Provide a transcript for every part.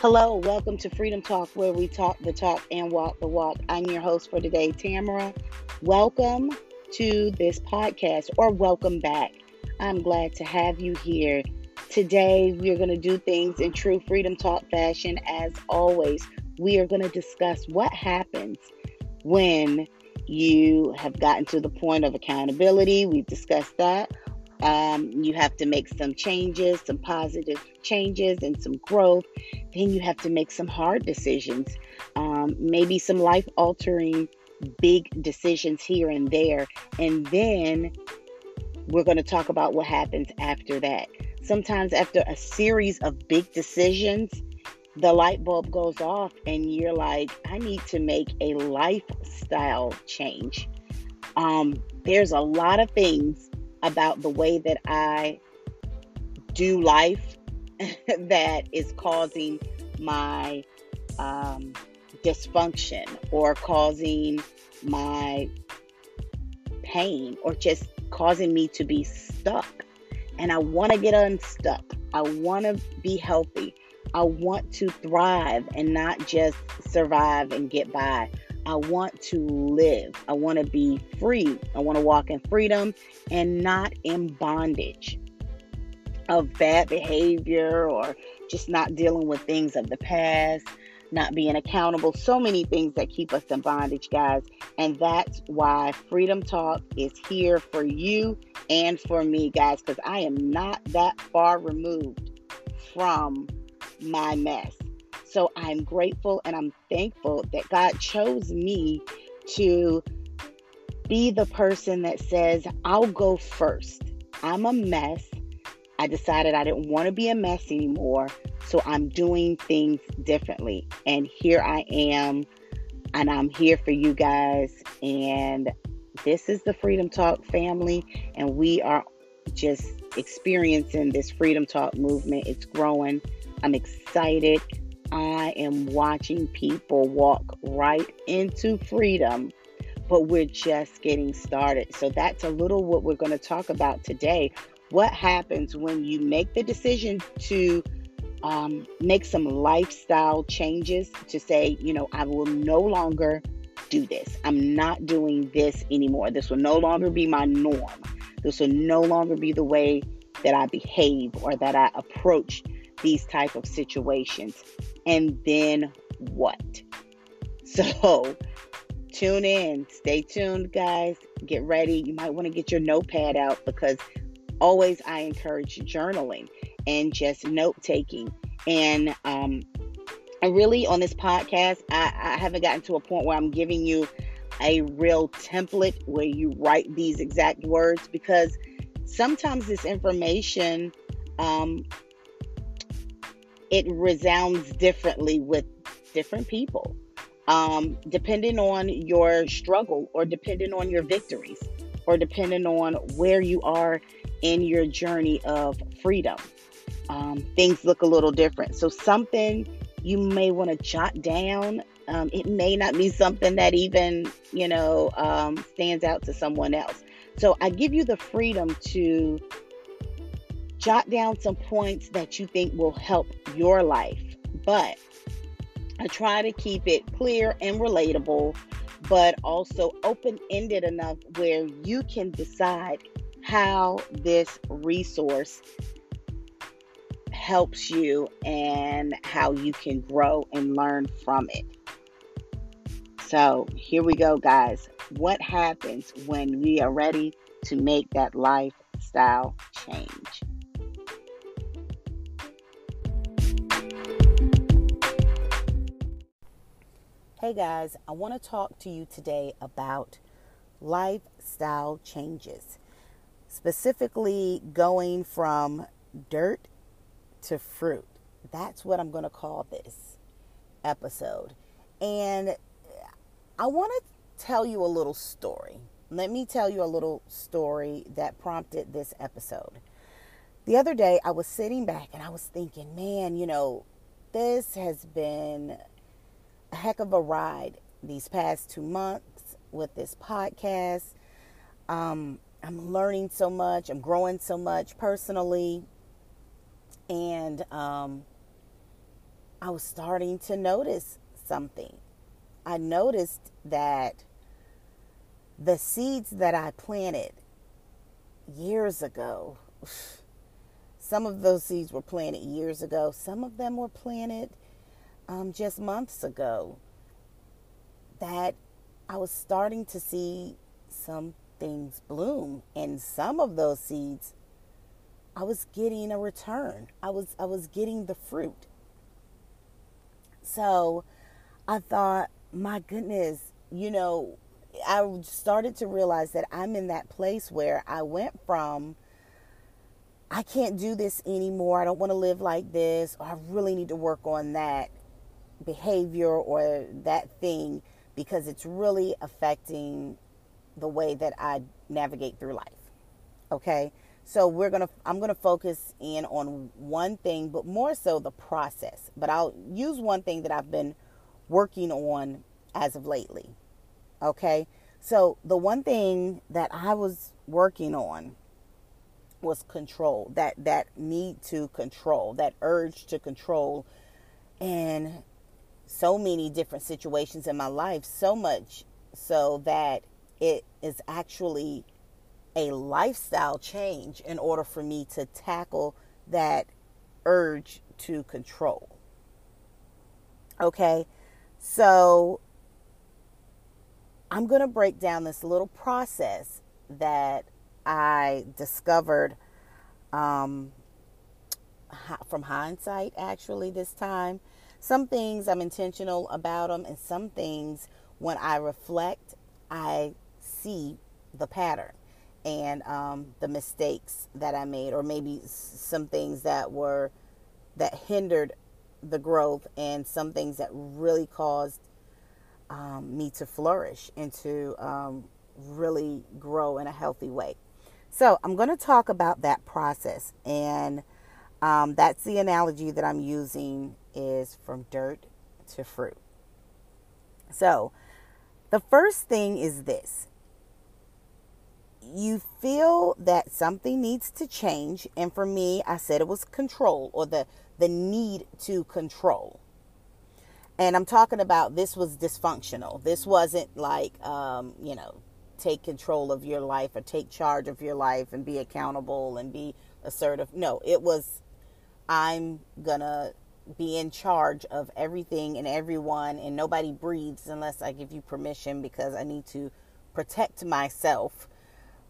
Hello, welcome to Freedom Talk, where we talk the talk and walk the walk. I'm your host for today, Tamara. Welcome to this podcast, or welcome back. I'm glad to have you here. Today, we're going to do things in true Freedom Talk fashion. As always, we are going to discuss what happens when you have gotten to the point of accountability. We've discussed that. Um, you have to make some changes, some positive changes, and some growth. Then you have to make some hard decisions, um, maybe some life altering big decisions here and there. And then we're going to talk about what happens after that. Sometimes, after a series of big decisions, the light bulb goes off, and you're like, I need to make a lifestyle change. Um, there's a lot of things about the way that I do life that is causing my um, dysfunction or causing my pain or just causing me to be stuck. And I want to get unstuck. I want to be healthy. I want to thrive and not just survive and get by. I want to live. I want to be free. I want to walk in freedom and not in bondage of bad behavior or just not dealing with things of the past, not being accountable. So many things that keep us in bondage, guys. And that's why Freedom Talk is here for you and for me, guys, because I am not that far removed from my mess. So I'm grateful and I'm thankful that God chose me to be the person that says, I'll go first. I'm a mess. I decided I didn't want to be a mess anymore. So I'm doing things differently. And here I am. And I'm here for you guys. And this is the Freedom Talk family. And we are just experiencing this Freedom Talk movement. It's growing. I'm excited. I am watching people walk right into freedom, but we're just getting started. So that's a little what we're going to talk about today. What happens when you make the decision to um, make some lifestyle changes to say, you know, I will no longer do this. I'm not doing this anymore. This will no longer be my norm. This will no longer be the way that I behave or that I approach these type of situations and then what? So tune in, stay tuned, guys. Get ready. You might want to get your notepad out because always I encourage journaling and just note taking. And um, I really on this podcast, I, I haven't gotten to a point where I'm giving you a real template where you write these exact words because sometimes this information um, it resounds differently with different people, um, depending on your struggle or depending on your victories or depending on where you are in your journey of freedom. Um, things look a little different. So, something you may want to jot down. Um, it may not be something that even, you know, um, stands out to someone else. So, I give you the freedom to jot down some points that you think will help your life. But I try to keep it clear and relatable, but also open ended enough where you can decide how this resource helps you and how you can grow and learn from it. So, here we go, guys. What happens when we are ready to make that lifestyle change? Hey guys, I want to talk to you today about lifestyle changes, specifically going from dirt to fruit. That's what I'm going to call this episode. And I want to tell you a little story. Let me tell you a little story that prompted this episode. The other day, I was sitting back and I was thinking, man, you know, this has been heck of a ride these past two months with this podcast. Um, I'm learning so much, I'm growing so much personally. And um, I was starting to notice something. I noticed that the seeds that I planted years ago, some of those seeds were planted years ago, some of them were planted um, just months ago, that I was starting to see some things bloom. And some of those seeds, I was getting a return. I was I was getting the fruit. So I thought, my goodness, you know, I started to realize that I'm in that place where I went from I can't do this anymore. I don't want to live like this. Or I really need to work on that behavior or that thing because it's really affecting the way that I navigate through life. Okay? So we're going to I'm going to focus in on one thing, but more so the process. But I'll use one thing that I've been working on as of lately. Okay? So the one thing that I was working on was control. That that need to control, that urge to control and so many different situations in my life, so much so that it is actually a lifestyle change in order for me to tackle that urge to control. Okay, so I'm going to break down this little process that I discovered um, from hindsight, actually, this time. Some things I'm intentional about them, and some things, when I reflect, I see the pattern and um, the mistakes that I made, or maybe some things that were that hindered the growth, and some things that really caused um, me to flourish and to um, really grow in a healthy way. So I'm going to talk about that process, and um, that's the analogy that I'm using is from dirt to fruit. So the first thing is this. You feel that something needs to change and for me i said it was control or the the need to control. And i'm talking about this was dysfunctional. This wasn't like um, you know take control of your life or take charge of your life and be accountable and be assertive. No it was i'm gonna be in charge of everything and everyone and nobody breathes unless i give you permission because i need to protect myself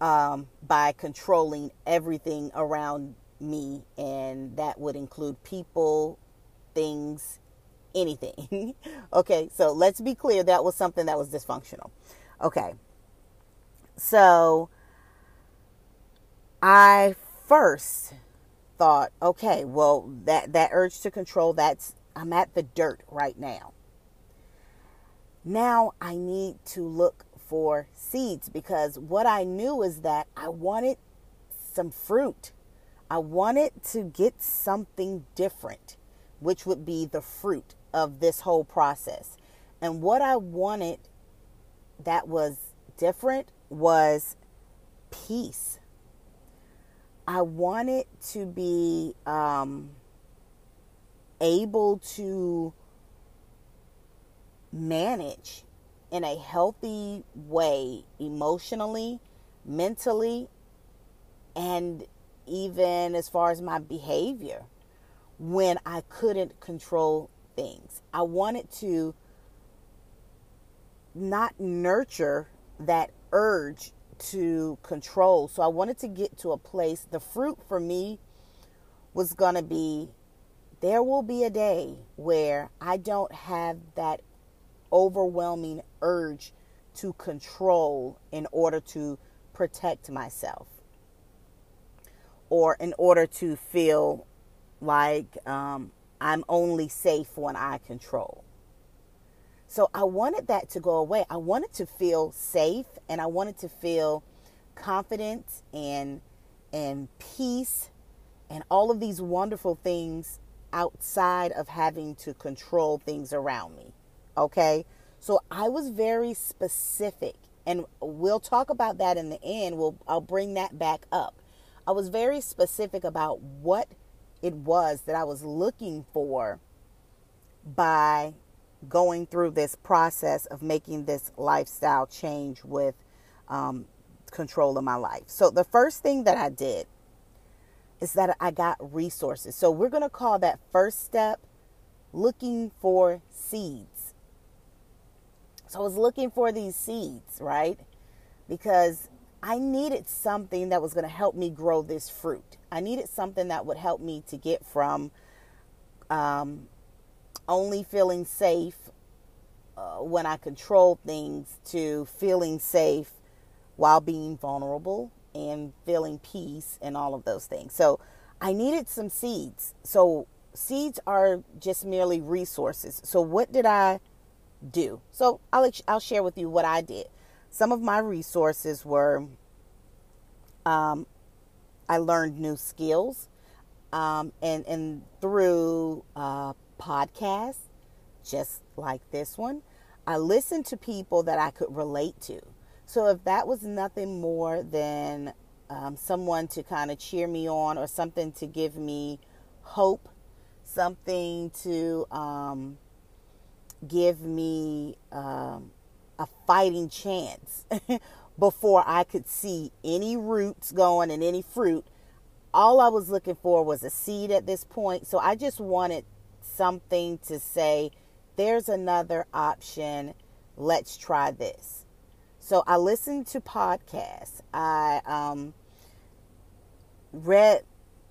um, by controlling everything around me, and that would include people, things, anything. okay, so let's be clear that was something that was dysfunctional. Okay, so I first thought, okay, well that that urge to control that's I'm at the dirt right now. Now I need to look for seeds because what I knew is that I wanted some fruit. I wanted to get something different, which would be the fruit of this whole process. And what I wanted that was different was peace. I wanted to be um, able to manage in a healthy way emotionally, mentally, and even as far as my behavior when I couldn't control things. I wanted to not nurture that urge to control. So I wanted to get to a place, the fruit for me was going to be there will be a day where I don't have that overwhelming urge to control in order to protect myself or in order to feel like um, I'm only safe when I control. So I wanted that to go away. I wanted to feel safe and I wanted to feel confident and and peace and all of these wonderful things outside of having to control things around me. Okay? So I was very specific and we'll talk about that in the end. We'll I'll bring that back up. I was very specific about what it was that I was looking for by going through this process of making this lifestyle change with um, control of my life. So, the first thing that I did is that I got resources. So, we're going to call that first step looking for seeds. So, I was looking for these seeds, right? Because I needed something that was going to help me grow this fruit. I needed something that would help me to get from um, only feeling safe uh, when I control things to feeling safe while being vulnerable and feeling peace and all of those things. So I needed some seeds. So seeds are just merely resources. So what did I do? So I'll I'll share with you what I did. Some of my resources were um, I learned new skills, um, and and through uh, podcasts, just like this one, I listened to people that I could relate to. So if that was nothing more than um, someone to kind of cheer me on or something to give me hope, something to um, give me um, a fighting chance before I could see any roots going and any fruit. All I was looking for was a seed at this point. So I just wanted something to say, there's another option. Let's try this. So I listened to podcasts. I um, read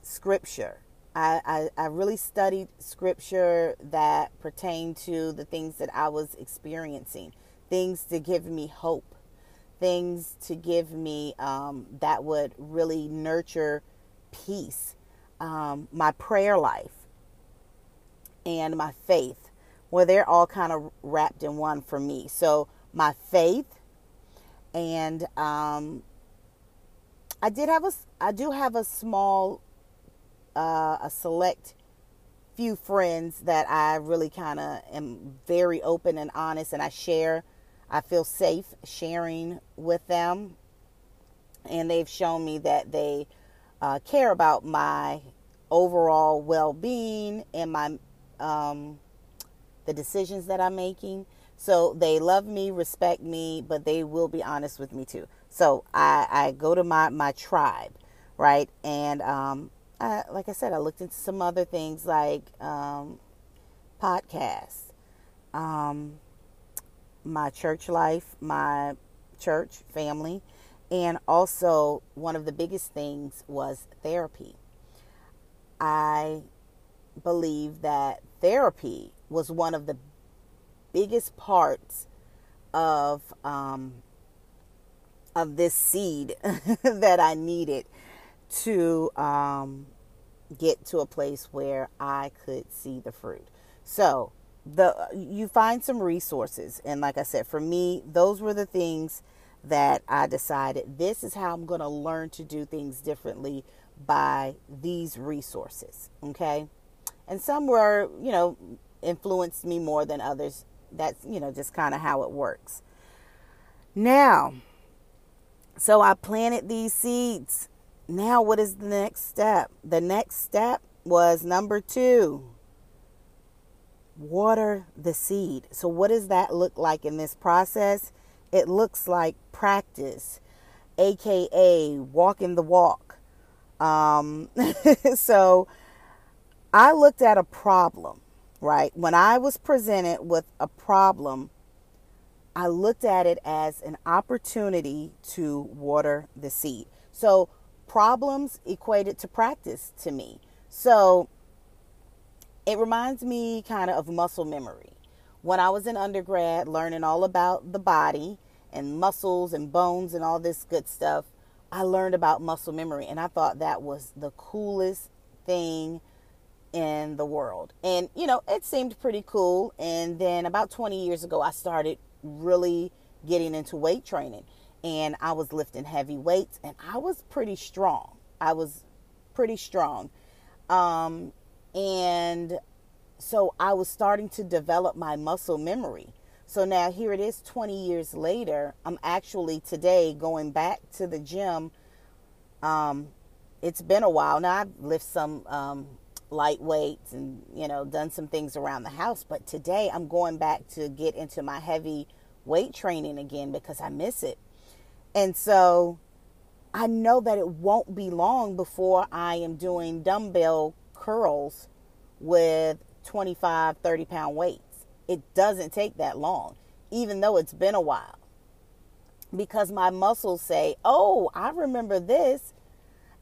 scripture. I, I, I really studied scripture that pertained to the things that I was experiencing, things to give me hope things to give me um, that would really nurture peace. Um, my prayer life and my faith, well, they're all kind of wrapped in one for me. So, my faith and um, I did have a, I do have a small, uh, a select few friends that I really kind of am very open and honest, and I share. I feel safe sharing with them, and they've shown me that they uh, care about my overall well-being and my um, the decisions that I'm making. So they love me, respect me, but they will be honest with me too. So I, I go to my my tribe, right? And um, I, like I said, I looked into some other things like um, podcasts. Um, my church life, my church family, and also one of the biggest things was therapy. I believe that therapy was one of the biggest parts of um, of this seed that I needed to um, get to a place where I could see the fruit. So the you find some resources and like i said for me those were the things that i decided this is how i'm going to learn to do things differently by these resources okay and some were you know influenced me more than others that's you know just kind of how it works now so i planted these seeds now what is the next step the next step was number two water the seed. So, what does that look like in this process? It looks like practice, aka walking the walk. Um, so, I looked at a problem, right? When I was presented with a problem, I looked at it as an opportunity to water the seed. So, problems equated to practice to me. So, it reminds me kind of of muscle memory. When I was in undergrad learning all about the body and muscles and bones and all this good stuff, I learned about muscle memory and I thought that was the coolest thing in the world. And you know, it seemed pretty cool. And then about 20 years ago, I started really getting into weight training and I was lifting heavy weights and I was pretty strong. I was pretty strong. Um, and so I was starting to develop my muscle memory. So now here it is 20 years later. I'm actually today going back to the gym. Um, it's been a while now. I've lifted some um, light weights and, you know, done some things around the house. But today I'm going back to get into my heavy weight training again because I miss it. And so I know that it won't be long before I am doing dumbbell curls with 25, 30 pound weights. It doesn't take that long, even though it's been a while. Because my muscles say, oh, I remember this.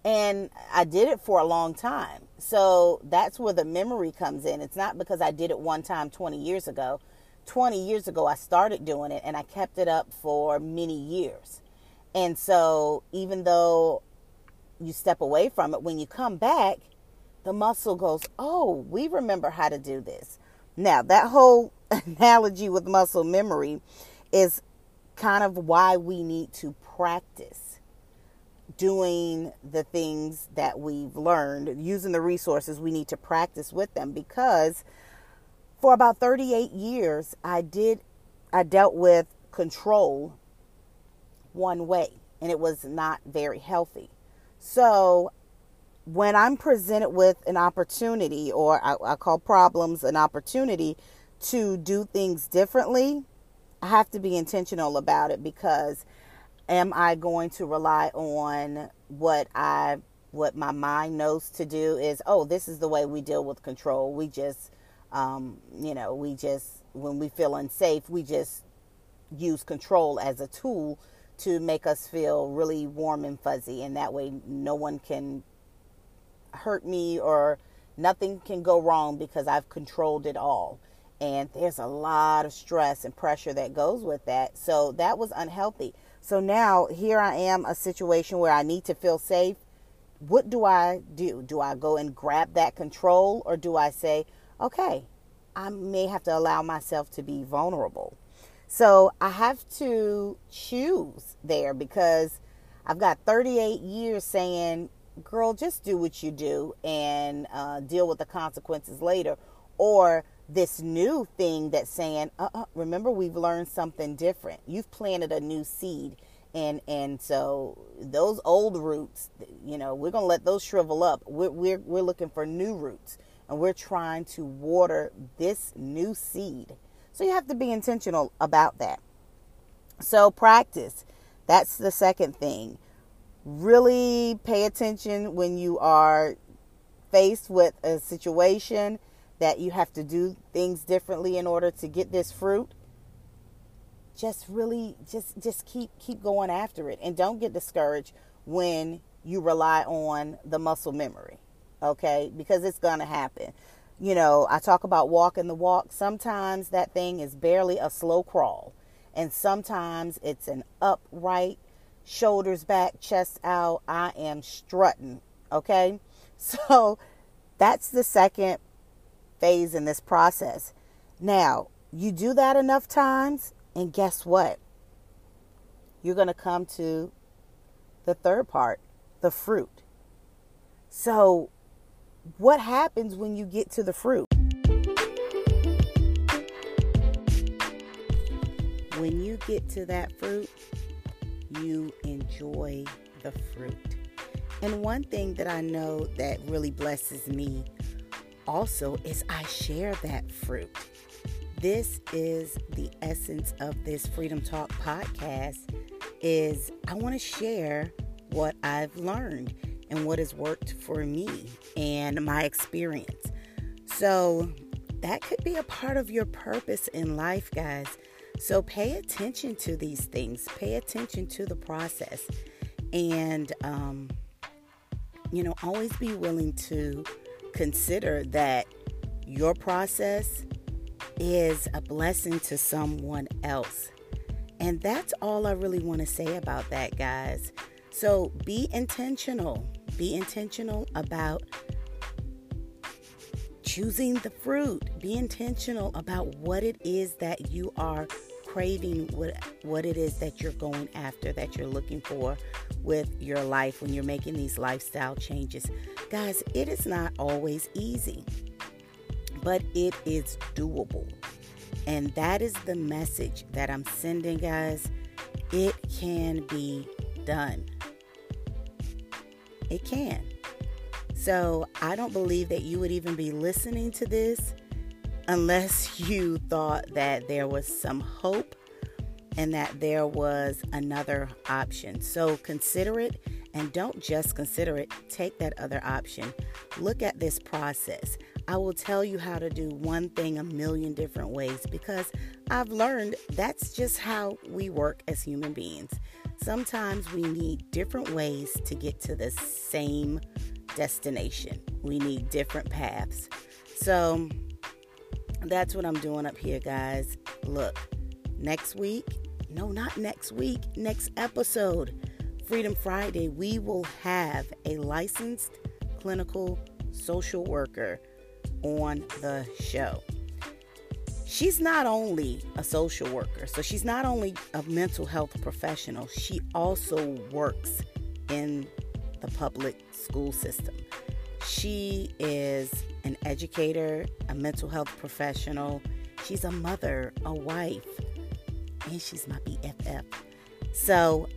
And I did it for a long time. So that's where the memory comes in. It's not because I did it one time 20 years ago. 20 years ago, I started doing it and I kept it up for many years. And so, even though you step away from it, when you come back, the muscle goes, Oh, we remember how to do this. Now, that whole analogy with muscle memory is kind of why we need to practice doing the things that we've learned, using the resources we need to practice with them because for about 38 years I did I dealt with control one way, and it was not very healthy. So, when I'm presented with an opportunity, or I, I call problems an opportunity to do things differently, I have to be intentional about it because am I going to rely on what I what my mind knows to do is oh this is the way we deal with control we just um, you know we just when we feel unsafe we just use control as a tool to make us feel really warm and fuzzy. And that way, no one can hurt me or nothing can go wrong because I've controlled it all. And there's a lot of stress and pressure that goes with that. So that was unhealthy. So now here I am, a situation where I need to feel safe. What do I do? Do I go and grab that control or do I say, okay, I may have to allow myself to be vulnerable? So I have to choose there because I've got 38 years saying, girl, just do what you do and uh, deal with the consequences later. Or this new thing that's saying, uh-uh, remember, we've learned something different. You've planted a new seed. And, and so those old roots, you know, we're to let those shrivel up. We're, we're, we're looking for new roots and we're trying to water this new seed so you have to be intentional about that. So practice. That's the second thing. Really pay attention when you are faced with a situation that you have to do things differently in order to get this fruit just really just just keep keep going after it and don't get discouraged when you rely on the muscle memory okay because it's going to happen you know, I talk about walking the walk. Sometimes that thing is barely a slow crawl, and sometimes it's an upright, shoulders back, chest out. I am strutting. Okay, so that's the second phase in this process. Now, you do that enough times, and guess what? You're going to come to the third part the fruit. So, what happens when you get to the fruit? When you get to that fruit, you enjoy the fruit. And one thing that I know that really blesses me also is I share that fruit. This is the essence of this Freedom Talk podcast is I want to share what I've learned and what has worked for me and my experience. So, that could be a part of your purpose in life, guys. So, pay attention to these things, pay attention to the process, and, um, you know, always be willing to consider that your process is a blessing to someone else. And that's all I really want to say about that, guys. So be intentional. Be intentional about choosing the fruit. Be intentional about what it is that you are craving, what, what it is that you're going after, that you're looking for with your life when you're making these lifestyle changes. Guys, it is not always easy, but it is doable. And that is the message that I'm sending, guys. It can be done. It can. So I don't believe that you would even be listening to this unless you thought that there was some hope and that there was another option. So consider it and don't just consider it, take that other option. Look at this process. I will tell you how to do one thing a million different ways because I've learned that's just how we work as human beings. Sometimes we need different ways to get to the same destination, we need different paths. So that's what I'm doing up here, guys. Look, next week, no, not next week, next episode, Freedom Friday, we will have a licensed clinical social worker on the show. She's not only a social worker, so she's not only a mental health professional, she also works in the public school system. She is an educator, a mental health professional. She's a mother, a wife, and she's my BFF. So,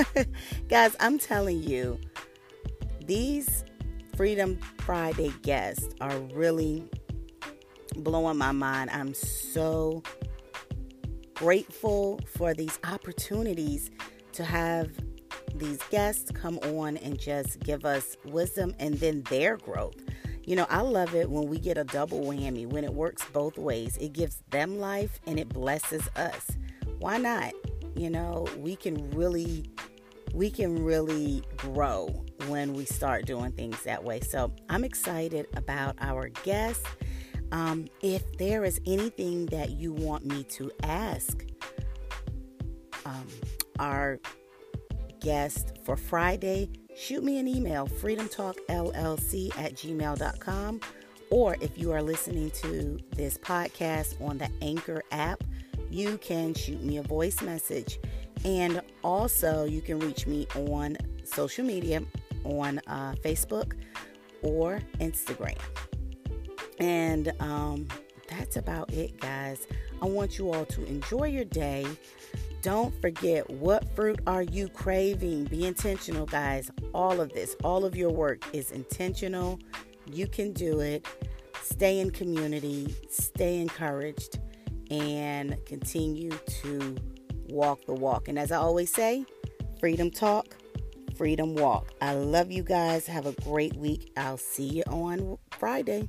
guys, I'm telling you, these Freedom Friday guests are really blowing my mind. I'm so grateful for these opportunities to have these guests come on and just give us wisdom and then their growth. You know, I love it when we get a double whammy, when it works both ways. It gives them life and it blesses us. Why not? You know, we can really we can really grow when we start doing things that way. So, I'm excited about our guests. Um, if there is anything that you want me to ask um, our guest for Friday, shoot me an email, freedomtalkllc at gmail.com. Or if you are listening to this podcast on the Anchor app, you can shoot me a voice message. And also, you can reach me on social media on uh, Facebook or Instagram. And um, that's about it, guys. I want you all to enjoy your day. Don't forget what fruit are you craving? Be intentional, guys. All of this, all of your work is intentional. You can do it. Stay in community, stay encouraged, and continue to walk the walk. And as I always say, freedom talk, freedom walk. I love you guys. Have a great week. I'll see you on Friday.